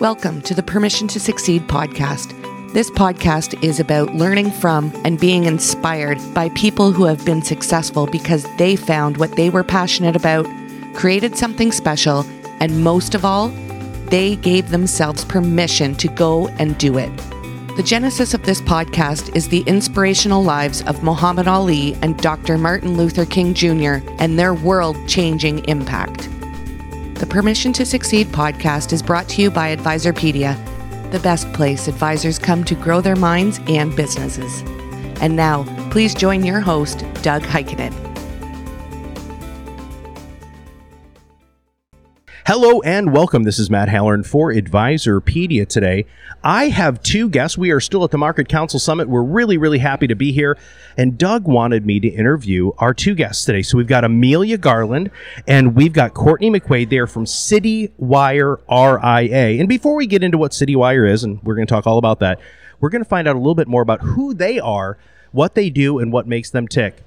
Welcome to the Permission to Succeed podcast. This podcast is about learning from and being inspired by people who have been successful because they found what they were passionate about, created something special, and most of all, they gave themselves permission to go and do it. The genesis of this podcast is the inspirational lives of Muhammad Ali and Dr. Martin Luther King Jr. and their world changing impact. The Permission to Succeed podcast is brought to you by Advisorpedia, the best place advisors come to grow their minds and businesses. And now, please join your host, Doug Heikkinen. Hello and welcome. This is Matt Halloran for Advisorpedia today. I have two guests. We are still at the MarketCounsel Summit. We're really, really happy to be here. And Doug wanted me to interview our two guests today. So we've got Amelia Garland and we've got Courtney McQuade. They're from CityWire RIA. And before we get into what CityWire is, and we're going to talk all about that, we're going to find out a little bit more about who they are, what they do, and what makes them tick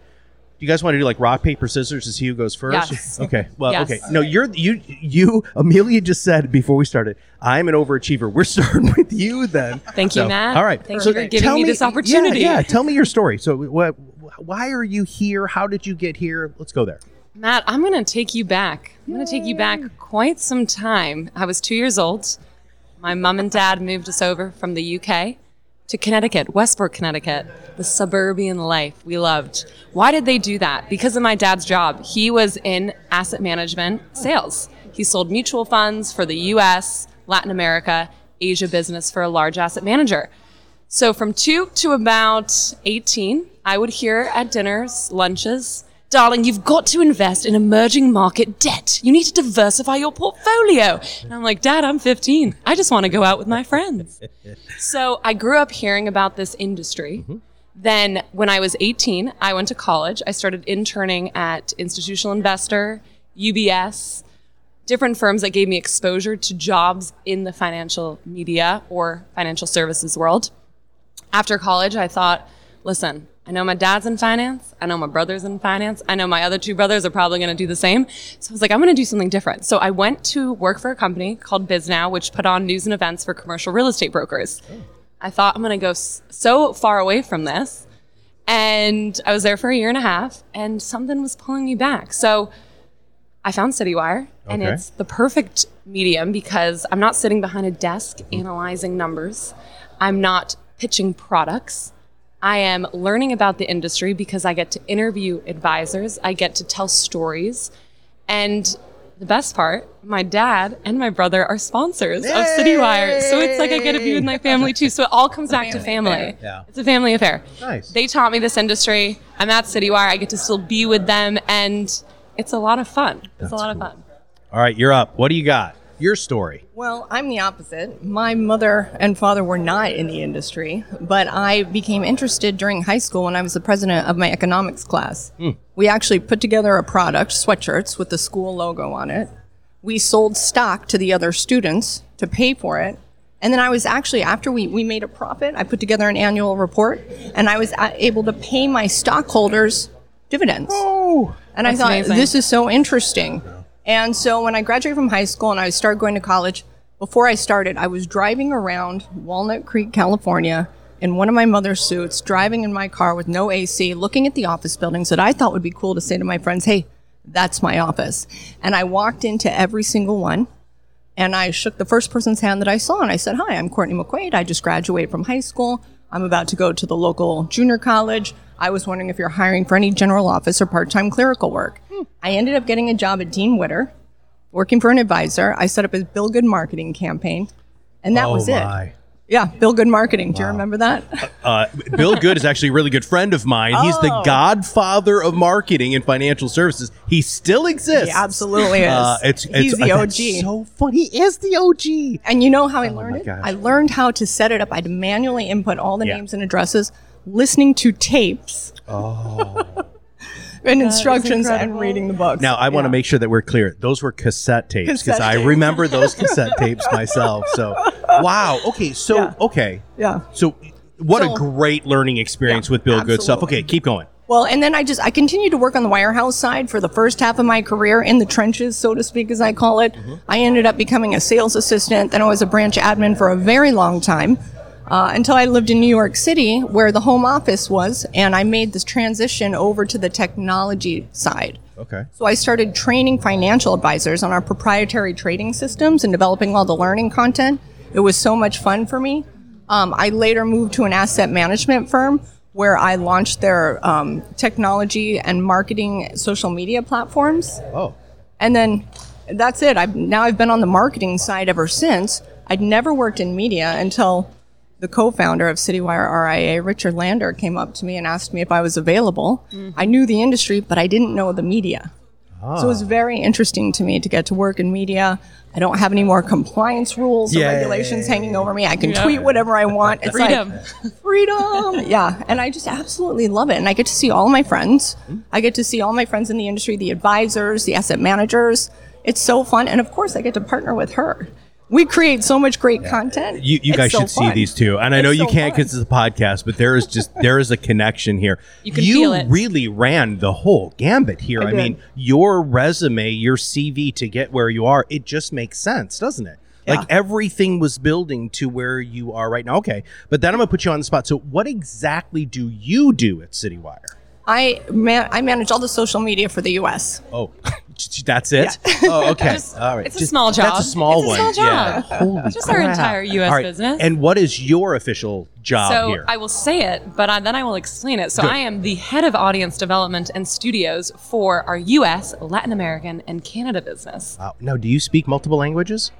you guys want to do like rock paper scissors to see who goes first? Yes. Okay. Well, Yes. okay. No, you're you you Amelia just said before we started, I'm an overachiever. We're starting with you then. Thank you, Matt. All right. Thank So you for giving tell me this opportunity. Yeah, yeah. Tell me your story. So what why are you here? How did you get here? Let's go there. Matt, I'm going to take you back. I'm going to take you back quite some time. I was two years old. My mom and dad moved us over from the UK to Connecticut, Westport, Connecticut, the suburban life we loved. Why did they do that? Because of my dad's job. He was in asset management sales. He sold mutual funds for the US, Latin America, Asia business for a large asset manager. So from two to about 18, I would hear at dinners, lunches, darling, you've got to invest in emerging market debt. You need to diversify your portfolio. And I'm like, Dad, I'm 15. I just want to go out with my friends. so I grew up hearing about this industry. Mm-hmm. Then when I was 18, I went to college. I started interning at Institutional Investor, UBS, different firms that gave me exposure to jobs in the financial media or financial services world. After college, I thought, listen, I know my dad's in finance. I know my brother's in finance. I know my other two brothers are probably going to do the same. So I was like, I'm going to do something different. So I went to work for a company called Bisnow, which put on news and events for commercial real estate brokers. I thought I'm going to go s- so far away from this. And I was there for a year and a half, and something was pulling me back. So I found CityWire, and Okay. it's the perfect medium because I'm not sitting behind a desk analyzing numbers. I'm not pitching products. I am learning about the industry because I get to interview advisors, I get to tell stories. And the best part, my dad and my brother are sponsors of CityWire. So it's like I get to be with my family too. So it all comes back to family. Yeah. It's a family affair. Nice. They taught me this industry. I'm at CityWire. I get to still be with them and it's a lot of fun. It's a lot of fun. All right, you're up. What do you got? Your story. Well, I'm the opposite. My mother and father were not in the industry, but I became interested during high school when I was the president of my economics class. Hmm. We actually put together a product, sweatshirts with the school logo on it. We sold stock to the other students to pay for it. And then I was actually, after we, we made a profit, I put together an annual report and I was uh, able to pay my stockholders dividends. Oh. And I thought, amazing. this is so interesting. And so when I graduated from high school and I started going to college, before I started, I was driving around Walnut Creek, California in one of my mother's suits, driving in my car with no AC, looking at the office buildings that I thought would be cool to say to my friends, hey, that's my office. And I walked into every single one and I shook the first person's hand that I saw and I said, Hi, I'm Courtney McQuade. I just graduated from high school. I'm about to go to the local junior college. I was wondering if you're hiring for any general office or part time clerical work. I ended up getting a job at Dean Witter, working for an advisor. I set up a Bill Good marketing campaign, and that oh was my. it. Yeah, Bill Good marketing. Do you remember that? Uh, Bill Good is actually a really good friend of mine. He's the Oh. godfather of marketing and financial services. He still exists. He absolutely is. Uh, it's, it's He's the uh, OG. that's so funny. He is the OG. And you know how I Oh learned it? gosh. I learned how to set it up. I'd manually input all the Yeah. names and addresses, listening to tapes. And instructions and reading the books. Now I want to make sure that we're clear. Those were cassette tapes because Cassette I tapes. remember those cassette tapes myself. So, wow. Okay. So, Yeah. okay. Yeah. So, what a great learning experience Yeah, with Bill Good stuff. absolutely. Okay, keep going. Well, and then I just I continued to work on the wirehouse side for the first half of my career in the trenches, so to speak, as I call it. Mm-hmm. I ended up becoming a sales assistant. Then I was a branch admin for a very long time. Uh, until I lived in New York City, where the home office was, and I made this transition over to the technology side. Okay. So I started training financial advisors on our proprietary trading systems and developing all the learning content. It was so much fun for me. Um, I later moved to an asset management firm where I launched their um, technology and marketing social media platforms. Oh. And then that's it. I've now I've been on the marketing side ever since. I'd never worked in media until the co-founder of CityWire RIA, Richard Lander, came up to me and asked me if I was available. Mm-hmm. I knew the industry, but I didn't know the media. So it was ah. very interesting to me to get to work in media. I don't have any more compliance rules Yeah. or regulations hanging over me. I can tweet whatever I want. It's Freedom. like freedom. Yeah, and I just absolutely love it. And I get to see all my friends. Mm-hmm. I get to see all my friends in the industry, the advisors, the asset managers. It's so fun, and of course, I get to partner with her. We create so much great content. You, you guys so should see these two, and I It's know you so can't because it's a podcast, but there is just there is a connection here. You can feel it. really ran the whole gambit here. I, I mean, your resume, your CV to get where you are, it just makes sense, doesn't it? Like everything was building to where you are right now. Okay, but then I'm gonna put you on the spot. So, what exactly do you do at CityWire? I man, I manage all the social media for the U.S. Oh, that's it. Oh, okay. Just- All right. it's a small job. That's job. a small It's a one. small Yeah. Holy Just our entire US right. business. And what is your official job so here? I will say it, but I, then I will explain it. So Good. I am the head of audience development and studios for our U.S., Latin American, and Canada business. Wow. Now, do you speak multiple languages?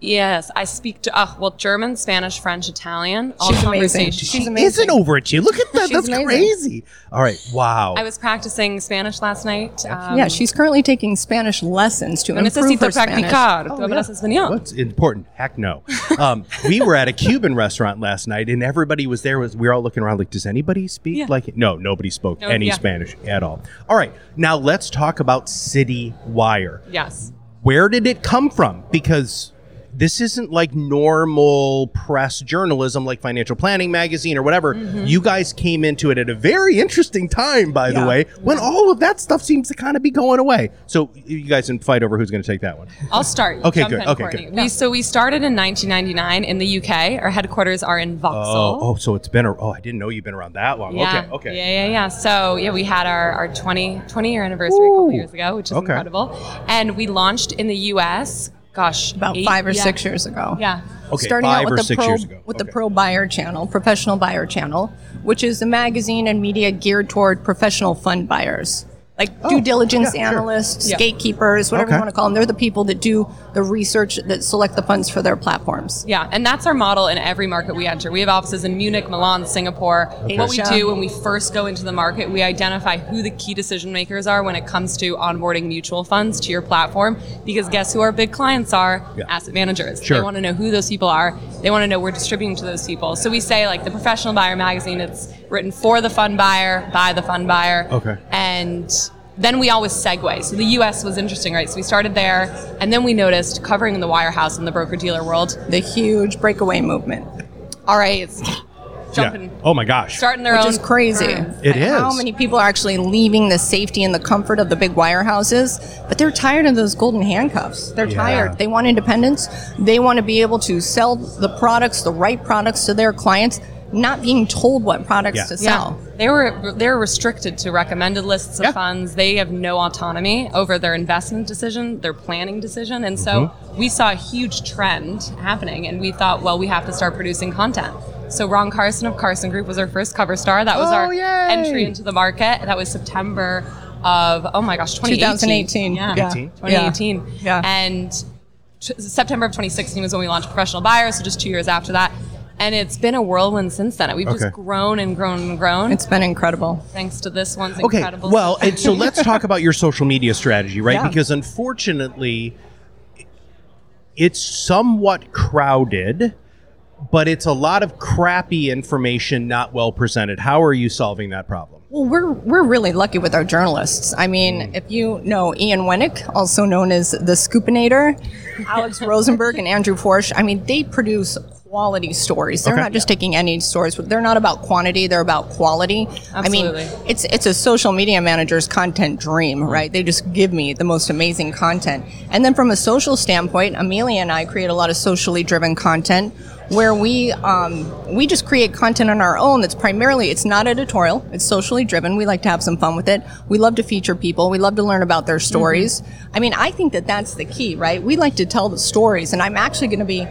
Yes, I speak to uh, well German, Spanish, French, Italian. All She's amazing. conversations. She's she amazing. isn't over at you. Look at that. She's That's amazing. crazy. All right. Wow. I was practicing Spanish last night. Um, yeah, she's currently taking Spanish lessons to Yo improve necesito her Spanish. practicar. Oh, ¿Tú hablas español? What's important? Heck no. Um, we were at a Cuban restaurant last night, and everybody was there. Was we were all looking around like, does anybody speak Yeah. like? No, nobody spoke No, any yeah. Spanish at all. All right, now let's talk about City Wire. Yes. Where did it come from? Because this isn't like normal press journalism like Financial Planning Magazine or whatever. Mm-hmm. You guys came into it at a very interesting time, by the way, when all of that stuff seems to kind of be going away. So you guys can fight over who's going to take that one. I'll start. Okay, Jump good. in, Okay, Courtney. good. We, so we started in 1999 in the UK. Our headquarters are in Vauxhall. Oh, oh, so it's been a, oh, I didn't know you've been around that long. Yeah, Okay, okay. Yeah, yeah, yeah. So yeah, we had our, our 20, 20 year anniversary a couple years ago, which is Okay. incredible. And we launched in the US, gosh, about eight- five or yeah. six years ago. Yeah. Okay, starting five out or with the six pro years ago. with Okay. the pro buyer channel, professional buyer channel, which is a magazine and media geared toward professional fund buyers. Like oh, due diligence yeah, sure. analysts, Yeah. gatekeepers, whatever Okay. you want to call them. They're the people that do the research that select the funds for their platforms. Yeah, and that's our model in every market we enter. We have offices in Munich, Milan, Singapore. What we do when we first go into the market, we identify who the key decision makers are when it comes to onboarding mutual funds to your platform. Because guess who our big clients are? Yeah. Asset managers. Sure. They want to know who those people are. They want to know we're distributing to those people. So we say like the professional buyer magazine, it's written for the fund buyer, by the fund buyer. Okay. And then we always segue. So the US was interesting, right? So we started there, and then we noticed covering the wirehouse in the broker dealer world, The huge breakaway movement, RAs Yeah. jumping, Oh my gosh. starting their which own. is crazy. It And How is. many people are actually leaving the safety and the comfort of the big wirehouses, but they're tired of those golden handcuffs. They're Yeah. tired. They want independence. They want to be able to sell the products, the right products to their clients, not being told what products Yeah. to Yeah, sell. they were they were restricted to recommended lists of Yeah. funds. They have no autonomy over their investment decision, their planning decision, and so Mm-hmm. we saw a huge trend happening, and we thought, well, we have to start producing content. So Ron Carson of Carson Group was our first cover star. That was Oh, our yay. entry into the market. That was September of oh my gosh, 2018. 2018. Yeah, Yeah. 2018. Yeah. And t- September of 2016 was when we launched Professional Buyers, so just two years after that. And it's been a whirlwind since then. We've Okay. just grown and grown and grown It's been incredible. thanks to this one's Okay. incredible. Well, and so let's talk about your social media strategy, right? Yeah. Because unfortunately, it's somewhat crowded, but it's a lot of crappy information not well presented. How are you solving that problem? Well, we're we're really lucky with our journalists. I mean, hmm. if you know Ian Wenik, also known as the Scoopinator, Alex Rosenberg, and Andrew Foerch, I mean, they produce quality stories. They're Okay. not just taking any stories. They're not about quantity. They're about quality. Absolutely. I mean, it's it's a social media manager's content dream, right? They just give me the most amazing content. And then from a social standpoint, Amelia and I create a lot of socially driven content where we um, we just create content on our own that's primarily it's not editorial it's socially driven we like to have some fun with it we love to feature people we love to learn about their stories i mean i think that that's the key right we like to tell the stories and i'm actually going to be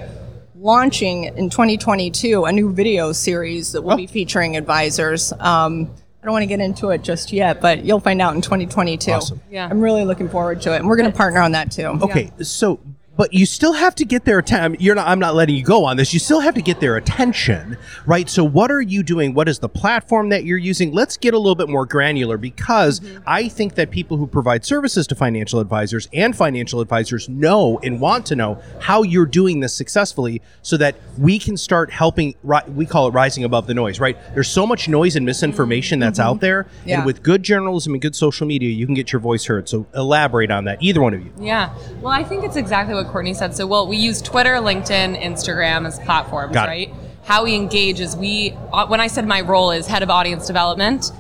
launching in 2022 a new video series that will Oh. be featuring advisors um, I don't want to get into it just yet, but you'll find out in 2022. Awesome. Yeah. I'm really looking forward to it, and we're going to partner on that too. Okay, so but you still have to get their attention. You're not. I'm not letting you go on this. You still have to get their attention, right? So what are you doing? What is the platform that you're using? Let's get a little bit more granular because mm-hmm. I think that people who provide services to financial advisors and financial advisors know and want to know how you're doing this successfully, so that we can start helping. We call it rising above the noise, right? There's so much noise and misinformation that's mm-hmm. out there, Yeah. and with good journalism and good social media, you can get your voice heard. So elaborate on that, either one of you. Yeah. Well, I think it's exactly what Courtney said. So, well, we use Twitter, LinkedIn, Instagram as platforms, Got it. right? How we engage is we, uh, when I said my role is head of audience development,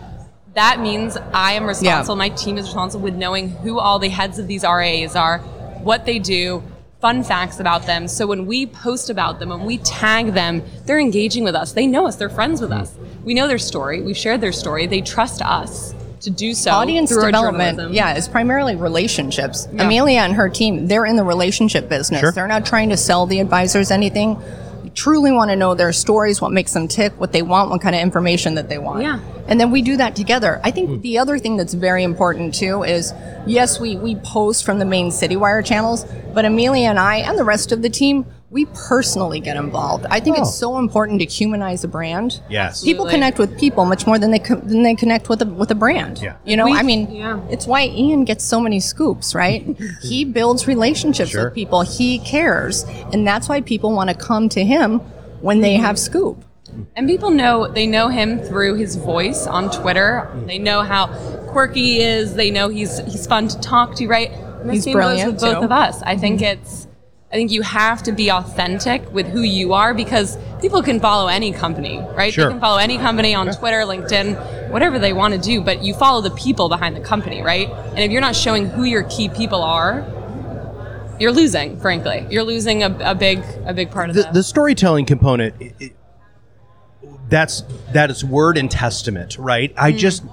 that means I am responsible, my team is responsible with knowing who all the heads of these RAs are, what they do, fun facts about them. So when we post about them, when we tag them, they're engaging with us. They know us, they're friends with us. We know their story, we've shared their story, they trust us to do so. audience through development journalism. yeah is primarily relationships Yeah. amelia and her team they're in the relationship business Sure. they're not trying to sell the advisors anything they truly want to know their stories what makes them tick what they want what kind of information that they want Yeah. and then we do that together i think hmm. the other thing that's very important too is yes we, we post from the main citywire channels but amelia and i and the rest of the team we personally get involved i think Oh. it's so important to humanize a brand Yes. people connect with people much more than they co- than they connect with a with a brand Yeah. you know We- i mean yeah. it's why Ian gets so many scoops, right? he builds relationships Sure. with people. He cares. And that's why people want to come to him when they have scoop. And people know they know him through his voice on Twitter. They know how quirky he is. They know he's he's fun to talk to, right? And He's brilliant, goes with both too. of us. I think mm-hmm. it's I think you have to be authentic with who you are because people can follow any company, right? Sure. They can follow any company on Twitter, LinkedIn, whatever they want to do, but you follow the people behind the company, right? And if you're not showing who your key people are, you're losing, frankly. You're losing a, a big a big part of the, the, the storytelling component i i that's that is word and testament right i hmm. just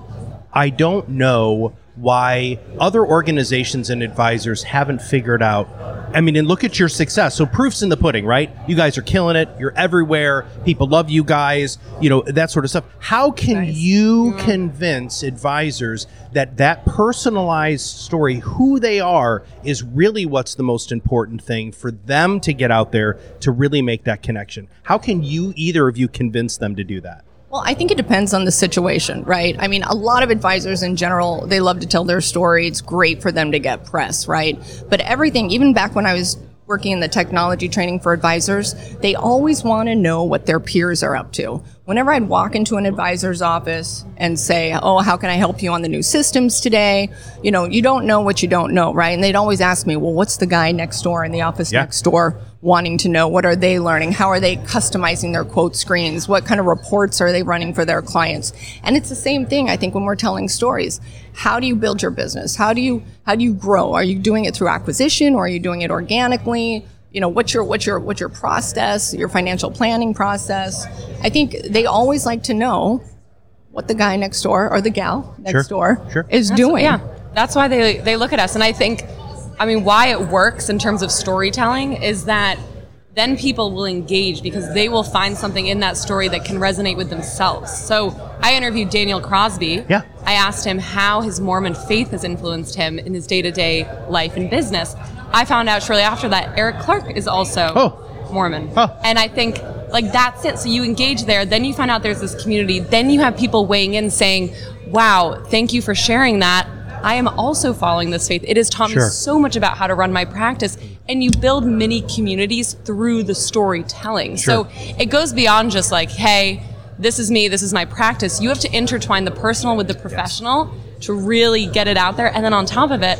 i don't know why other organizations and advisors haven't figured out i mean and look at your success. So proofs in the pudding right? You guys are killing it. You're everywhere. People love you guys you know that sort of stuff. How can you mm-hmm. convince advisors that that personalized story who they are is really what's the most important thing for them to get out there to really make that connection? How can you either of you convince them to do that Well, I think it depends on the situation, right? I mean, a lot of advisors in general, they love to tell their story. It's great for them to get press, right? But everything, even back when I was working in the technology training for advisors, they always want to know what their peers are up to. Whenever I'd walk into an advisor's office and say, Oh, how can I help you on the new systems today? You know, you don't know what you don't know, right? And they'd always ask me, Well, what's the guy next door in the office Yeah. next door wanting to know? What are they learning? How are they customizing their quote screens? What kind of reports are they running for their clients? And it's the same thing, I think, when we're telling stories. How do you build your business? How do you how do you grow? Are you doing it through acquisition or are you doing it organically? You know, what's your what's your what's your process, your financial planning process? I think they always like to know what the guy next door or the gal next Sure. door Sure. is That's- doing. Yeah, that's why they they look at us, and I think, I mean, why it works in terms of storytelling is that then people will engage because they will find something in that story that can resonate with themselves. So I interviewed Daniel Crosby. Yeah. I asked him how his Mormon faith has influenced him in his day to day life and business. I found out shortly after that Eric Clarke is also Oh. Mormon. Huh. And I think like that's it. So you engage there, then you find out there's this community, then you have people weighing in saying, Wow, thank you for sharing that. I am also following this faith. It has taught Sure. me so much about how to run my practice. And you build mini communities through the storytelling. Sure. So it goes beyond just like, hey, this is me, this is my practice. You have to intertwine the personal with the professional to really get it out there. And then on top of it,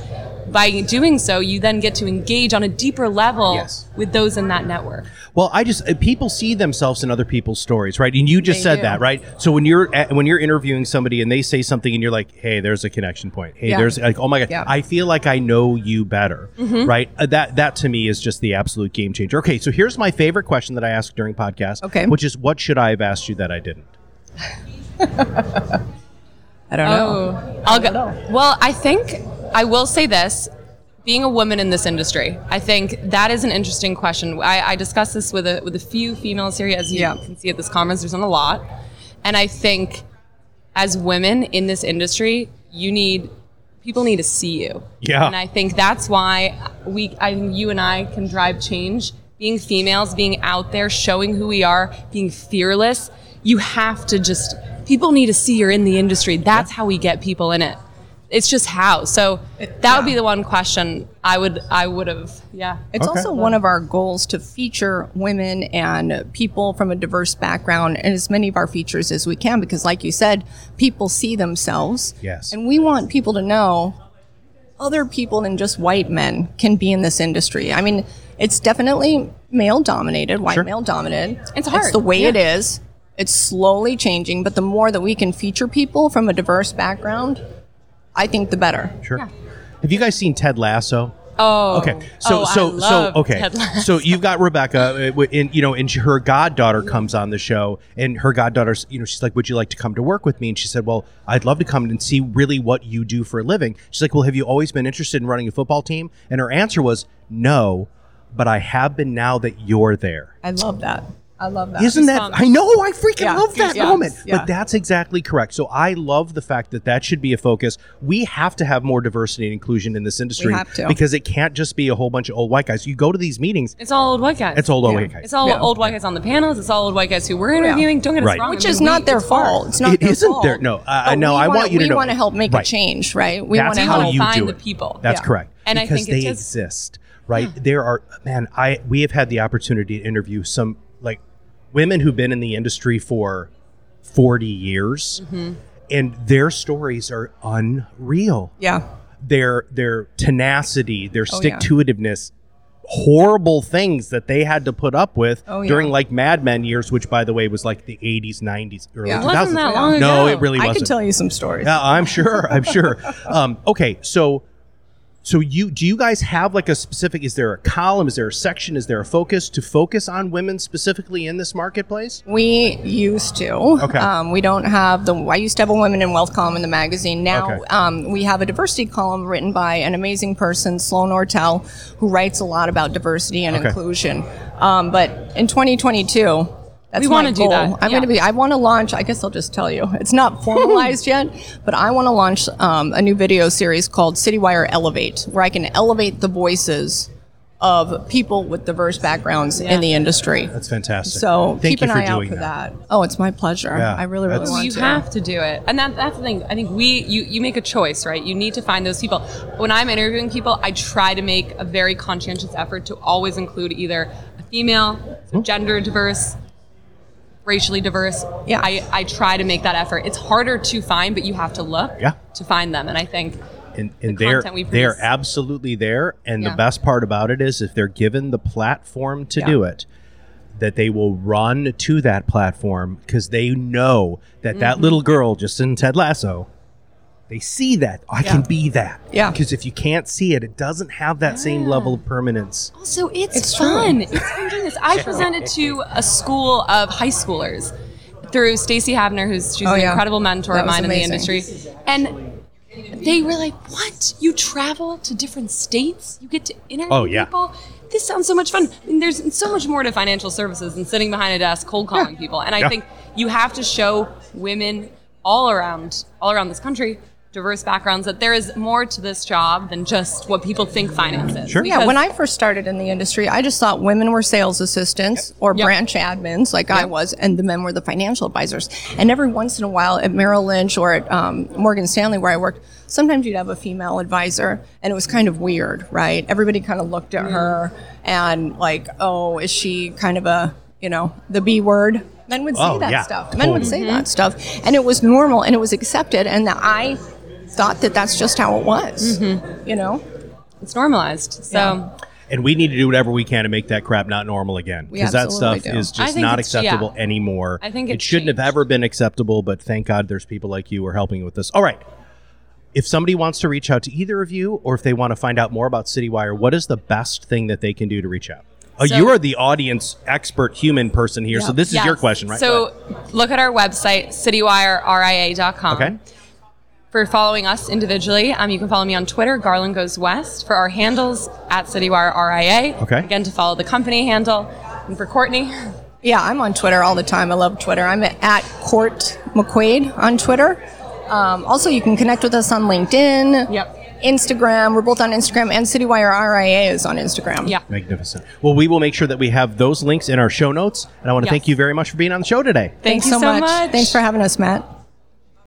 by doing so, you then get to engage on a deeper level Yes. with those in that network. Well, I just uh, people see themselves in other people's stories, right? And you just They said do. that, right? So when you're at, when you're interviewing somebody and they say something and you're like, "Hey, there's a connection point." Hey, Yeah. there's like, "Oh my god, Yeah. Mm-hmm. I feel like I know you better." Right? Uh, that that to me is just the absolute game changer. Okay, so here's my favorite question that I ask during podcasts, Okay. which is what should I have asked you that I didn't? I don't know. Oh, I'll go. Well, I think I will say this: being a woman in this industry, I think that is an interesting question. I, I discussed this with a with a few females here, as you Yeah. can see at this conference. There's not a lot, and I think as women in this industry, you need people need to see you. Yeah. and I think that's why we, I you and I can drive change. Being females, being out there, showing who we are, being fearless. You have to just people need to see you're in the industry. That's how we get people in it. It's just how. So that would be the one question I would I would have yeah. It's Okay. also one of our goals to feature women and people from a diverse background in as many of our features as we can because, like you said, people see themselves. Yes. And we want people to know other people than just white men can be in this industry. I mean, it's definitely male dominated, white Sure. male dominated. It's hard, It's the way yeah. it is. It's slowly changing, but the more that we can feature people from a diverse background, I think the better. Sure. Have you guys seen Ted Lasso? Oh. Okay, so oh, so I love so okay, Ted Lasso. so you've got Rebecca, uh, and you know, and she- her goddaughter comes on the show, and her goddaughter's, you know, she's like, "Would you like to come to work with me?" And she said, "Well, I'd love to come and see really what you do for a living." She's like, "Well, have you always been interested in running a football team?" And her answer was, "No, but I have been now that you're there." I love that. I love that. Isn't that? Goosebumps. I know. I freaking Yeah, love that goosebumps, moment. yeah. But that's exactly correct. So I love the fact that that should be a focus. We have to have more diversity and inclusion in this industry have to. because it can't just be a whole bunch of old white guys. You go to these meetings, It's all old white guys. it's old old Yeah. white guys. It's all Yeah. old white guys on the panels. It's all old white guys who we're interviewing. Don't get us Right. wrong. which I mean, is we- not their it's hard. fault. It's not It their isn't fault. their- no, I- I know, we I wanna- you to we know- want to help make Right. a change, right? We That's want to how help. you find the people. That's correct. And I because think they exist, right? There are man. I we have had the opportunity to interview some like women who've been in the industry for forty years, Mm-hmm. and their stories are unreal. Yeah. their their tenacity, their Oh, stick to itiveness, horrible things that they had to put up with Oh, yeah. during like Mad Men years, which by the way was like the 80s, 90s, early Yeah. 2000s. Wasn't that long no, ago. it really I wasn't. could tell you some stories. Yeah, I'm sure. I'm sure. Um, okay, so so you do you guys have like a specific? Is there a column? Is there a section? Is there a focus to focus on women specifically in this marketplace? We used to. Okay. Um, we don't have the. I used to have a women in wealth column in the magazine. Now Okay. um, we have a diversity column written by an amazing person, Sloane Ortel, who writes a lot about diversity and Okay. inclusion. Um, but in 2022. That's We wanna do that, I'm yeah. going to be. I want to launch. I guess I'll just tell you. It's not formalized yet, but I want to launch um, a new video series called CityWire Elevate, where I can elevate the voices of people with diverse backgrounds Yeah. in the industry. That's fantastic. So Thank keep you an for eye out for that. Oh, it's my pleasure. Yeah, I really, really that's- want you to. have to do it and that, that's the thing i think we you, you make a choice right you need to find those people when i'm interviewing people i try to make a very conscientious effort to always include either a female so gender diverse racially diverse Yeah. I, I try to make that effort it's harder to find but you have to look Yeah. to find them and i think and, and the they're they're absolutely there. And the best part about it is if they're given the platform to Yeah. do it, that they will run to that platform because they know that Mm-hmm. that little girl just in Ted Lasso, they see that I can be that. Yeah. Because if you can't see it, it doesn't have that same level of permanence. Also, it's, It's fun. It's fun doing this. I presented to a school of high schoolers through Stacy Havener, who's she's Oh, an yeah. incredible mentor That of mine amazing. in the industry, and they were like, "What? You travel to different states? You get to interview Oh, yeah. people? This sounds so much fun." I mean, there's so much more to financial services than sitting behind a desk cold calling people, and I Yeah. think you have to show women all around all around this country diverse backgrounds that there is more to this job than just what people think finance is. Sure. Yeah, when I first started in the industry, I just thought women were sales assistants or Yep. branch admins, like I was, and the men were the financial advisors. And every once in a while, at Merrill Lynch or at um, Morgan Stanley, where I worked, sometimes you'd have a female advisor, and it was kind of weird, right? Everybody kind of looked at her and like, oh, is she kind of a, you know, the B word? Men would say Oh, that yeah, stuff. Men would totally. say that stuff, and it was normal and it was accepted, and that I thought that that's just how it was, mm-hmm. you know. it's normalized. So And we need to do whatever we can to make that crap not normal again. Because that stuff do. is just not it's- yeah. acceptable anymore. I think it shouldn't have ever been acceptable, but thank God there's people like you who are helping with this. All right. If somebody wants to reach out to either of you or if they want to find out more about CityWire, what is the best thing that they can do to reach out? Oh, So- you are the audience expert human person here. So this is your question, right? So look at our website, citywireria.com. okay. For following us individually, um, you can follow me on Twitter, Garland Goes West. For our handles, at CityWireRIA. Okay. Again, to follow the company handle. And for Courtney, Yeah, I'm on Twitter all the time. I love Twitter. I'm at Court McQuade on Twitter. Um, also, you can connect with us on LinkedIn. Yep. Instagram. We're both on Instagram, and CityWire RIA is on Instagram. yeah. Magnificent. Well, we will make sure that we have those links in our show notes. And I want to Yes. thank you very much for being on the show today. Thank Thanks you so, so much. much. Thanks for having us, Matt.